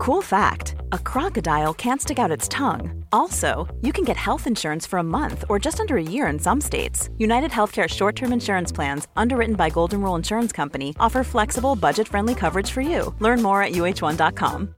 Cool fact a crocodile can't stick out its tongue. Also, you can get health insurance for a month or just under a year in some states. United Healthcare short term insurance plans, underwritten by Golden Rule Insurance Company, offer flexible, budget friendly coverage for you. Learn more at uhone.com.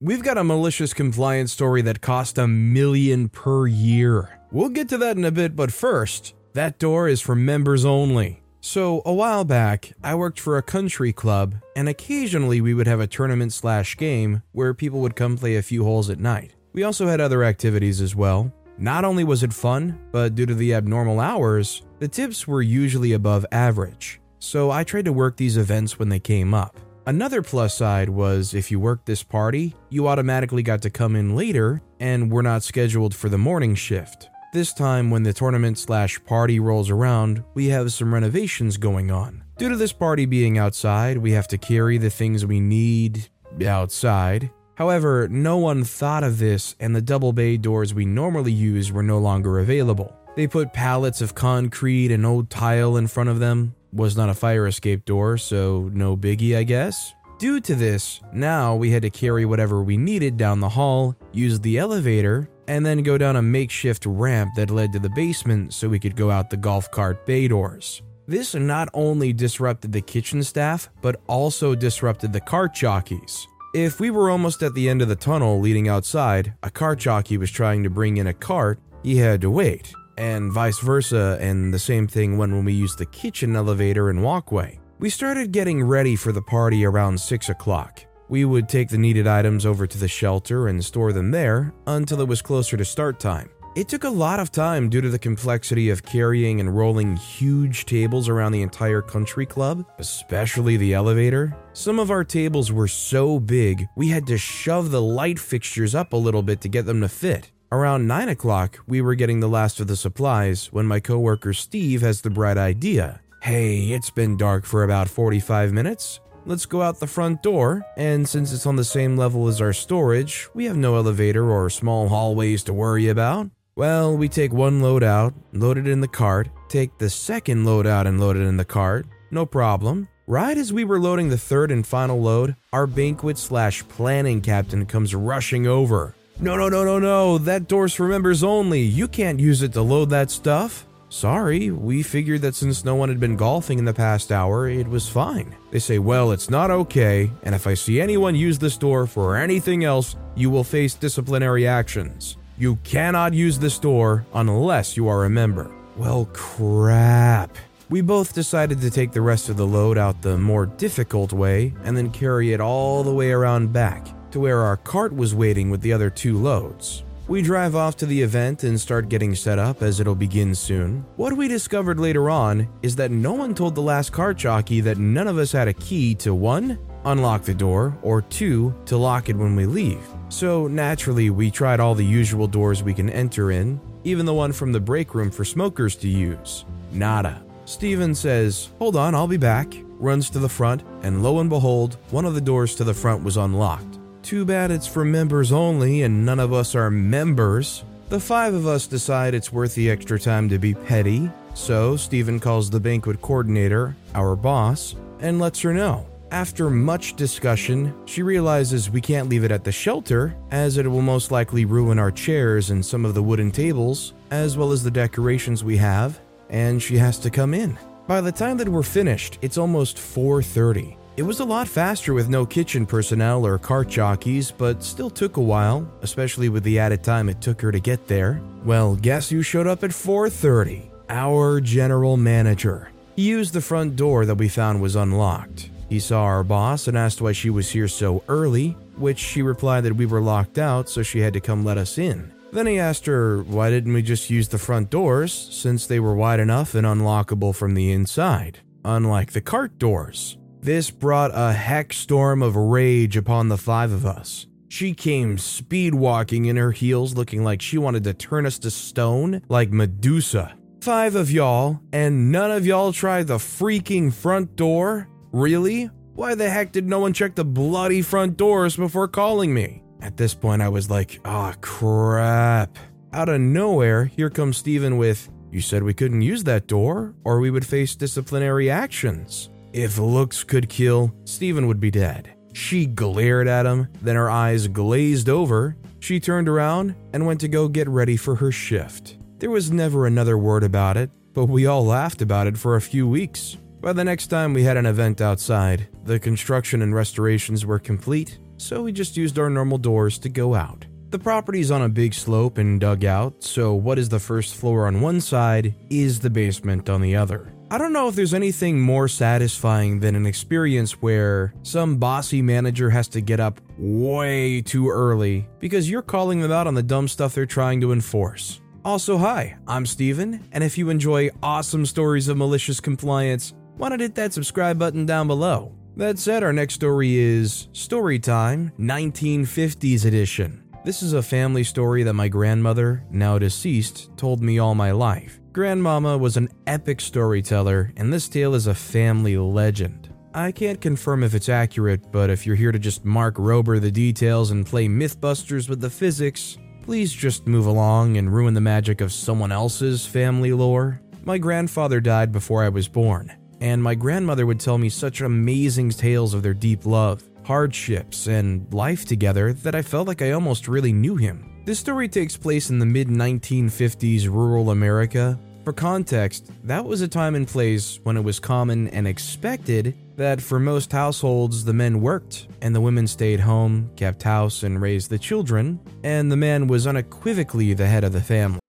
We've got a malicious compliance story that cost a million per year. We'll get to that in a bit, but first, that door is for members only. So, a while back, I worked for a country club, and occasionally we would have a tournament slash game where people would come play a few holes at night. We also had other activities as well. Not only was it fun, but due to the abnormal hours, the tips were usually above average. So, I tried to work these events when they came up. Another plus side was if you worked this party, you automatically got to come in later and were not scheduled for the morning shift. This time, when the tournament slash party rolls around, we have some renovations going on. Due to this party being outside, we have to carry the things we need outside. However, no one thought of this, and the double bay doors we normally use were no longer available. They put pallets of concrete and old tile in front of them. Was not a fire escape door, so no biggie, I guess. Due to this, now we had to carry whatever we needed down the hall, use the elevator, and then go down a makeshift ramp that led to the basement so we could go out the golf cart bay doors. This not only disrupted the kitchen staff, but also disrupted the cart jockeys. If we were almost at the end of the tunnel leading outside, a cart jockey was trying to bring in a cart, he had to wait, and vice versa, and the same thing when, when we used the kitchen elevator and walkway. We started getting ready for the party around 6 o'clock. We would take the needed items over to the shelter and store them there until it was closer to start time. It took a lot of time due to the complexity of carrying and rolling huge tables around the entire country club, especially the elevator. Some of our tables were so big, we had to shove the light fixtures up a little bit to get them to fit. Around 9 o'clock, we were getting the last of the supplies when my coworker Steve has the bright idea. Hey, it's been dark for about 45 minutes. Let's go out the front door, and since it's on the same level as our storage, we have no elevator or small hallways to worry about. Well, we take one load out, load it in the cart, take the second load out and load it in the cart, no problem. Right as we were loading the third and final load, our banquet slash planning captain comes rushing over. No, no, no, no, no, that door's for members only. You can't use it to load that stuff. Sorry, we figured that since no one had been golfing in the past hour, it was fine. They say, well, it's not okay, and if I see anyone use this door for anything else, you will face disciplinary actions. You cannot use this door unless you are a member. Well, crap. We both decided to take the rest of the load out the more difficult way and then carry it all the way around back to where our cart was waiting with the other two loads. We drive off to the event and start getting set up as it'll begin soon. What we discovered later on is that no one told the last cart jockey that none of us had a key to 1. Unlock the door, or 2. To lock it when we leave. So naturally, we tried all the usual doors we can enter in, even the one from the break room for smokers to use. Nada. Steven says, Hold on, I'll be back. Runs to the front, and lo and behold, one of the doors to the front was unlocked. Too bad it's for members only and none of us are members. The five of us decide it's worth the extra time to be petty, so Steven calls the banquet coordinator, our boss, and lets her know. After much discussion, she realizes we can't leave it at the shelter, as it will most likely ruin our chairs and some of the wooden tables, as well as the decorations we have, and she has to come in. By the time that we're finished, it's almost 4:30. It was a lot faster with no kitchen personnel or cart jockeys, but still took a while, especially with the added time it took her to get there. Well, guess who showed up at 4:30? Our general manager. He used the front door that we found was unlocked. He saw our boss and asked why she was here so early, which she replied that we were locked out, so she had to come let us in. Then he asked her why didn't we just use the front doors since they were wide enough and unlockable from the inside, unlike the cart doors. This brought a heck storm of rage upon the five of us. She came speed walking in her heels, looking like she wanted to turn us to stone like Medusa. Five of y'all, and none of y'all tried the freaking front door? Really? Why the heck did no one check the bloody front doors before calling me? At this point, I was like, ah, oh, crap. Out of nowhere, here comes Steven with, You said we couldn't use that door, or we would face disciplinary actions. If looks could kill, Steven would be dead. She glared at him, then her eyes glazed over. She turned around and went to go get ready for her shift. There was never another word about it, but we all laughed about it for a few weeks. By the next time we had an event outside, the construction and restorations were complete, so we just used our normal doors to go out. The property's on a big slope and dug out, so what is the first floor on one side is the basement on the other. I don't know if there's anything more satisfying than an experience where some bossy manager has to get up way too early because you're calling them out on the dumb stuff they're trying to enforce. Also, hi, I'm Steven, and if you enjoy awesome stories of malicious compliance, why not hit that subscribe button down below? That said, our next story is Storytime 1950s Edition. This is a family story that my grandmother, now deceased, told me all my life. Grandmama was an epic storyteller, and this tale is a family legend. I can't confirm if it's accurate, but if you're here to just Mark Rober the details and play Mythbusters with the physics, please just move along and ruin the magic of someone else's family lore. My grandfather died before I was born, and my grandmother would tell me such amazing tales of their deep love, hardships, and life together that I felt like I almost really knew him. This story takes place in the mid 1950s rural America. For context, that was a time and place when it was common and expected that for most households the men worked and the women stayed home, kept house, and raised the children, and the man was unequivocally the head of the family.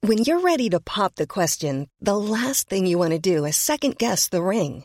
When you're ready to pop the question, the last thing you want to do is second guess the ring.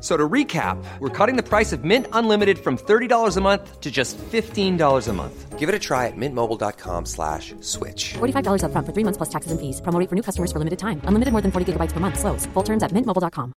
F- So to recap, we're cutting the price of Mint Unlimited from $30 a month to just $15 a month. Give it a try at mintmobile.com slash switch. $45 upfront for three months plus taxes and fees. Promo for new customers for limited time. Unlimited more than 40 gigabytes per month. Slows. Full terms at mintmobile.com.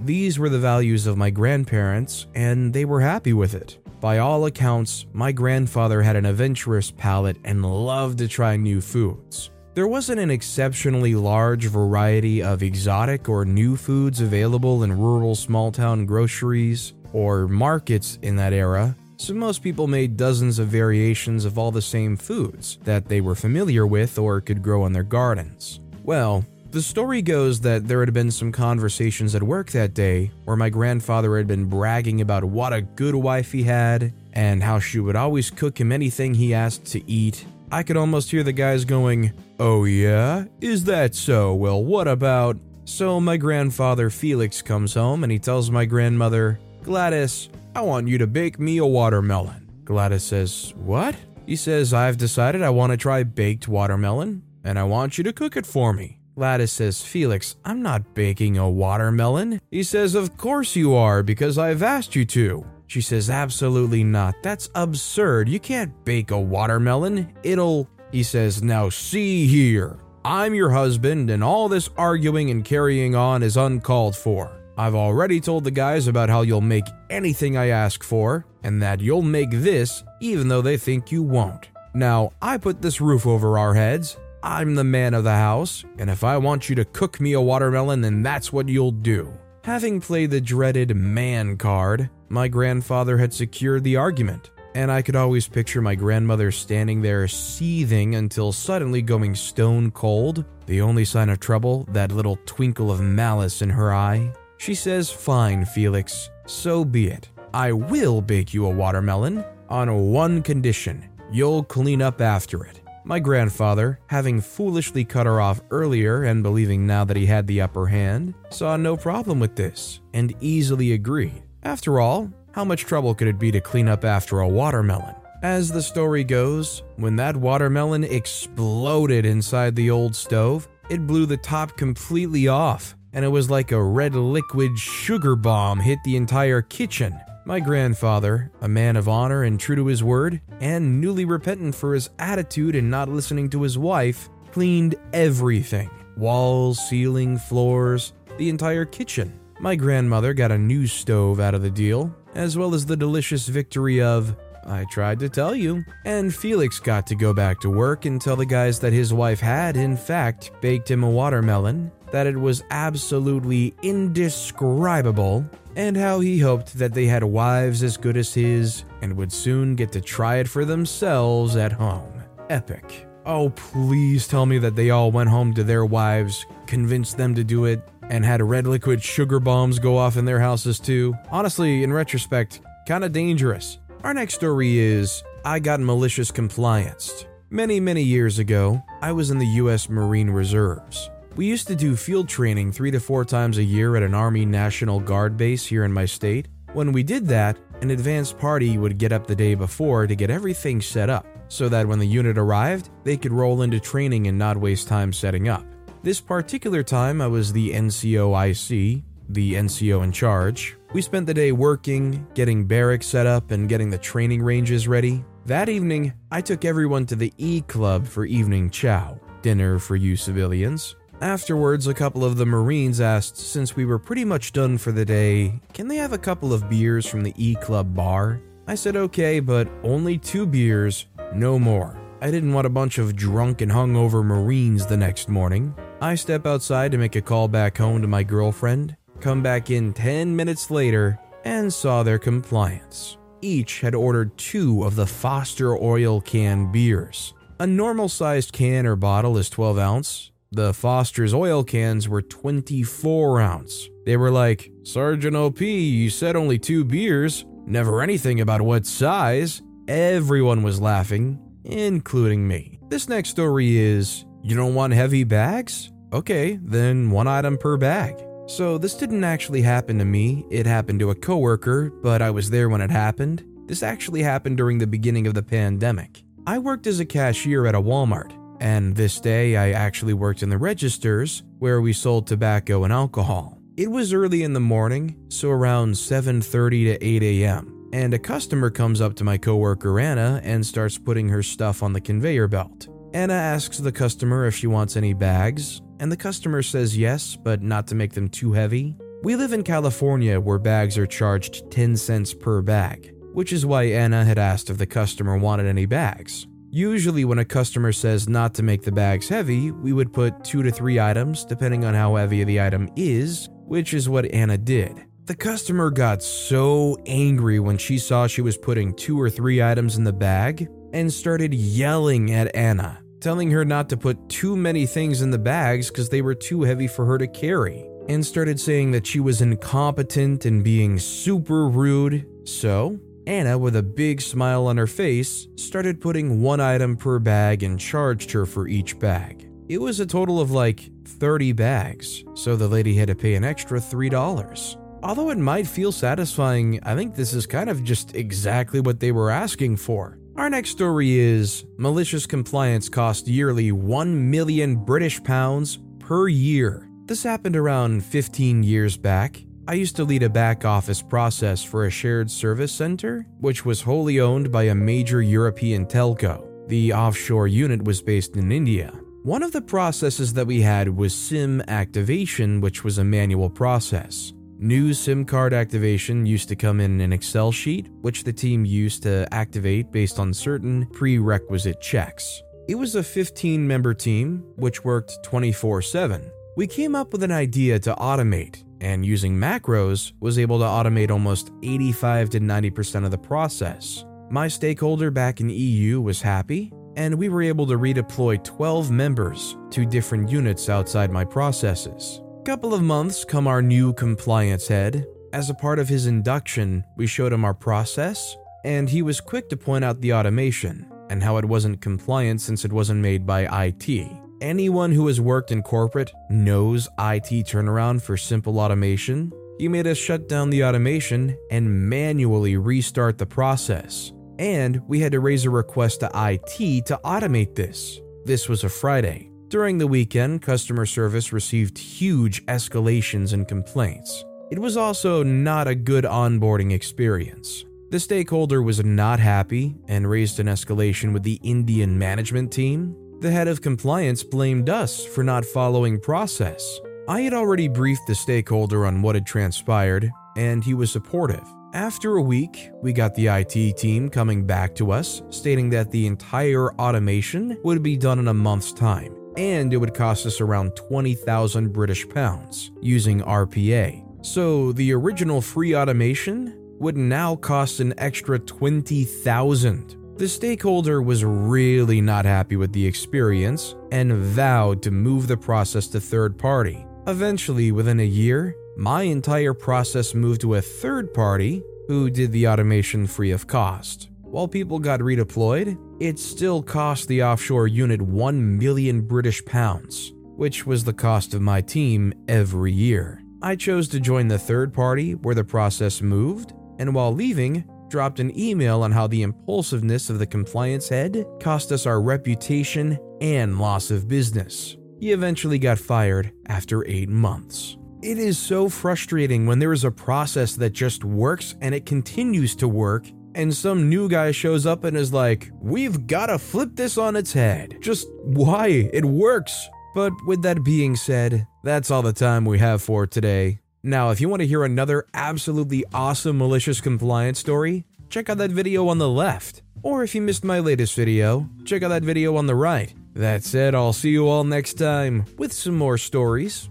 These were the values of my grandparents, and they were happy with it. By all accounts, my grandfather had an adventurous palate and loved to try new foods. There wasn't an exceptionally large variety of exotic or new foods available in rural small town groceries or markets in that era, so most people made dozens of variations of all the same foods that they were familiar with or could grow in their gardens. Well, the story goes that there had been some conversations at work that day where my grandfather had been bragging about what a good wife he had and how she would always cook him anything he asked to eat. I could almost hear the guys going, Oh, yeah? Is that so? Well, what about. So my grandfather Felix comes home and he tells my grandmother, Gladys, I want you to bake me a watermelon. Gladys says, What? He says, I've decided I want to try baked watermelon and I want you to cook it for me. Gladys says, Felix, I'm not baking a watermelon. He says, Of course you are, because I've asked you to. She says, Absolutely not. That's absurd. You can't bake a watermelon. It'll. He says, Now see here. I'm your husband, and all this arguing and carrying on is uncalled for. I've already told the guys about how you'll make anything I ask for, and that you'll make this even though they think you won't. Now, I put this roof over our heads. I'm the man of the house, and if I want you to cook me a watermelon, then that's what you'll do. Having played the dreaded man card, my grandfather had secured the argument, and I could always picture my grandmother standing there seething until suddenly going stone cold, the only sign of trouble, that little twinkle of malice in her eye. She says, Fine, Felix, so be it. I will bake you a watermelon on one condition you'll clean up after it. My grandfather, having foolishly cut her off earlier and believing now that he had the upper hand, saw no problem with this and easily agreed. After all, how much trouble could it be to clean up after a watermelon? As the story goes, when that watermelon exploded inside the old stove, it blew the top completely off, and it was like a red liquid sugar bomb hit the entire kitchen. My grandfather, a man of honor and true to his word, and newly repentant for his attitude in not listening to his wife, cleaned everything walls, ceiling, floors, the entire kitchen. My grandmother got a new stove out of the deal, as well as the delicious victory of, I tried to tell you. And Felix got to go back to work and tell the guys that his wife had, in fact, baked him a watermelon, that it was absolutely indescribable, and how he hoped that they had wives as good as his and would soon get to try it for themselves at home. Epic. Oh, please tell me that they all went home to their wives, convinced them to do it, and had red liquid sugar bombs go off in their houses too. Honestly, in retrospect, kinda dangerous. Our next story is I got malicious complianced. Many, many years ago, I was in the US Marine Reserves. We used to do field training three to four times a year at an Army National Guard base here in my state. When we did that, an advanced party would get up the day before to get everything set up so that when the unit arrived, they could roll into training and not waste time setting up. This particular time, I was the NCO IC, the NCO in charge. We spent the day working, getting barracks set up, and getting the training ranges ready. That evening, I took everyone to the E Club for evening chow, dinner for you civilians. Afterwards, a couple of the Marines asked, since we were pretty much done for the day, can they have a couple of beers from the E Club bar? I said okay, but only two beers, no more. I didn't want a bunch of drunk and hungover Marines the next morning. I step outside to make a call back home to my girlfriend, come back in 10 minutes later, and saw their compliance. Each had ordered two of the Foster oil can beers. A normal sized can or bottle is 12 ounce. The Foster's oil cans were 24 ounce. They were like, Sergeant OP, you said only two beers, never anything about what size. Everyone was laughing, including me. This next story is You don't want heavy bags? Okay, then one item per bag. So this didn't actually happen to me, it happened to a coworker, but I was there when it happened. This actually happened during the beginning of the pandemic. I worked as a cashier at a Walmart, and this day I actually worked in the registers where we sold tobacco and alcohol. It was early in the morning, so around 7:30 to 8 a.m., and a customer comes up to my coworker Anna and starts putting her stuff on the conveyor belt. Anna asks the customer if she wants any bags, and the customer says yes, but not to make them too heavy. We live in California where bags are charged 10 cents per bag, which is why Anna had asked if the customer wanted any bags. Usually, when a customer says not to make the bags heavy, we would put two to three items, depending on how heavy the item is, which is what Anna did. The customer got so angry when she saw she was putting two or three items in the bag and started yelling at Anna telling her not to put too many things in the bags because they were too heavy for her to carry, and started saying that she was incompetent and being super rude. So, Anna, with a big smile on her face, started putting one item per bag and charged her for each bag. It was a total of like 30 bags, so the lady had to pay an extra $3. Although it might feel satisfying, I think this is kind of just exactly what they were asking for. Our next story is malicious compliance cost yearly 1 million British pounds per year. This happened around 15 years back. I used to lead a back office process for a shared service center, which was wholly owned by a major European telco. The offshore unit was based in India. One of the processes that we had was SIM activation, which was a manual process. New SIM card activation used to come in an Excel sheet, which the team used to activate based on certain prerequisite checks. It was a 15 member team, which worked 24 7. We came up with an idea to automate, and using macros, was able to automate almost 85 to 90% of the process. My stakeholder back in EU was happy, and we were able to redeploy 12 members to different units outside my processes. Couple of months come our new compliance head. As a part of his induction, we showed him our process, and he was quick to point out the automation and how it wasn't compliant since it wasn't made by IT. Anyone who has worked in corporate knows IT turnaround for simple automation. He made us shut down the automation and manually restart the process. And we had to raise a request to IT to automate this. This was a Friday. During the weekend, customer service received huge escalations and complaints. It was also not a good onboarding experience. The stakeholder was not happy and raised an escalation with the Indian management team. The head of compliance blamed us for not following process. I had already briefed the stakeholder on what had transpired, and he was supportive. After a week, we got the IT team coming back to us, stating that the entire automation would be done in a month's time, and it would cost us around 20,000 British pounds using RPA. So the original free automation would now cost an extra 20,000. The stakeholder was really not happy with the experience and vowed to move the process to third party. Eventually, within a year, my entire process moved to a third party who did the automation free of cost. While people got redeployed, it still cost the offshore unit 1 million British pounds, which was the cost of my team every year. I chose to join the third party where the process moved, and while leaving, dropped an email on how the impulsiveness of the compliance head cost us our reputation and loss of business. He eventually got fired after eight months. It is so frustrating when there is a process that just works and it continues to work, and some new guy shows up and is like, We've gotta flip this on its head. Just why? It works. But with that being said, that's all the time we have for today. Now, if you want to hear another absolutely awesome malicious compliance story, check out that video on the left. Or if you missed my latest video, check out that video on the right. That said, I'll see you all next time with some more stories.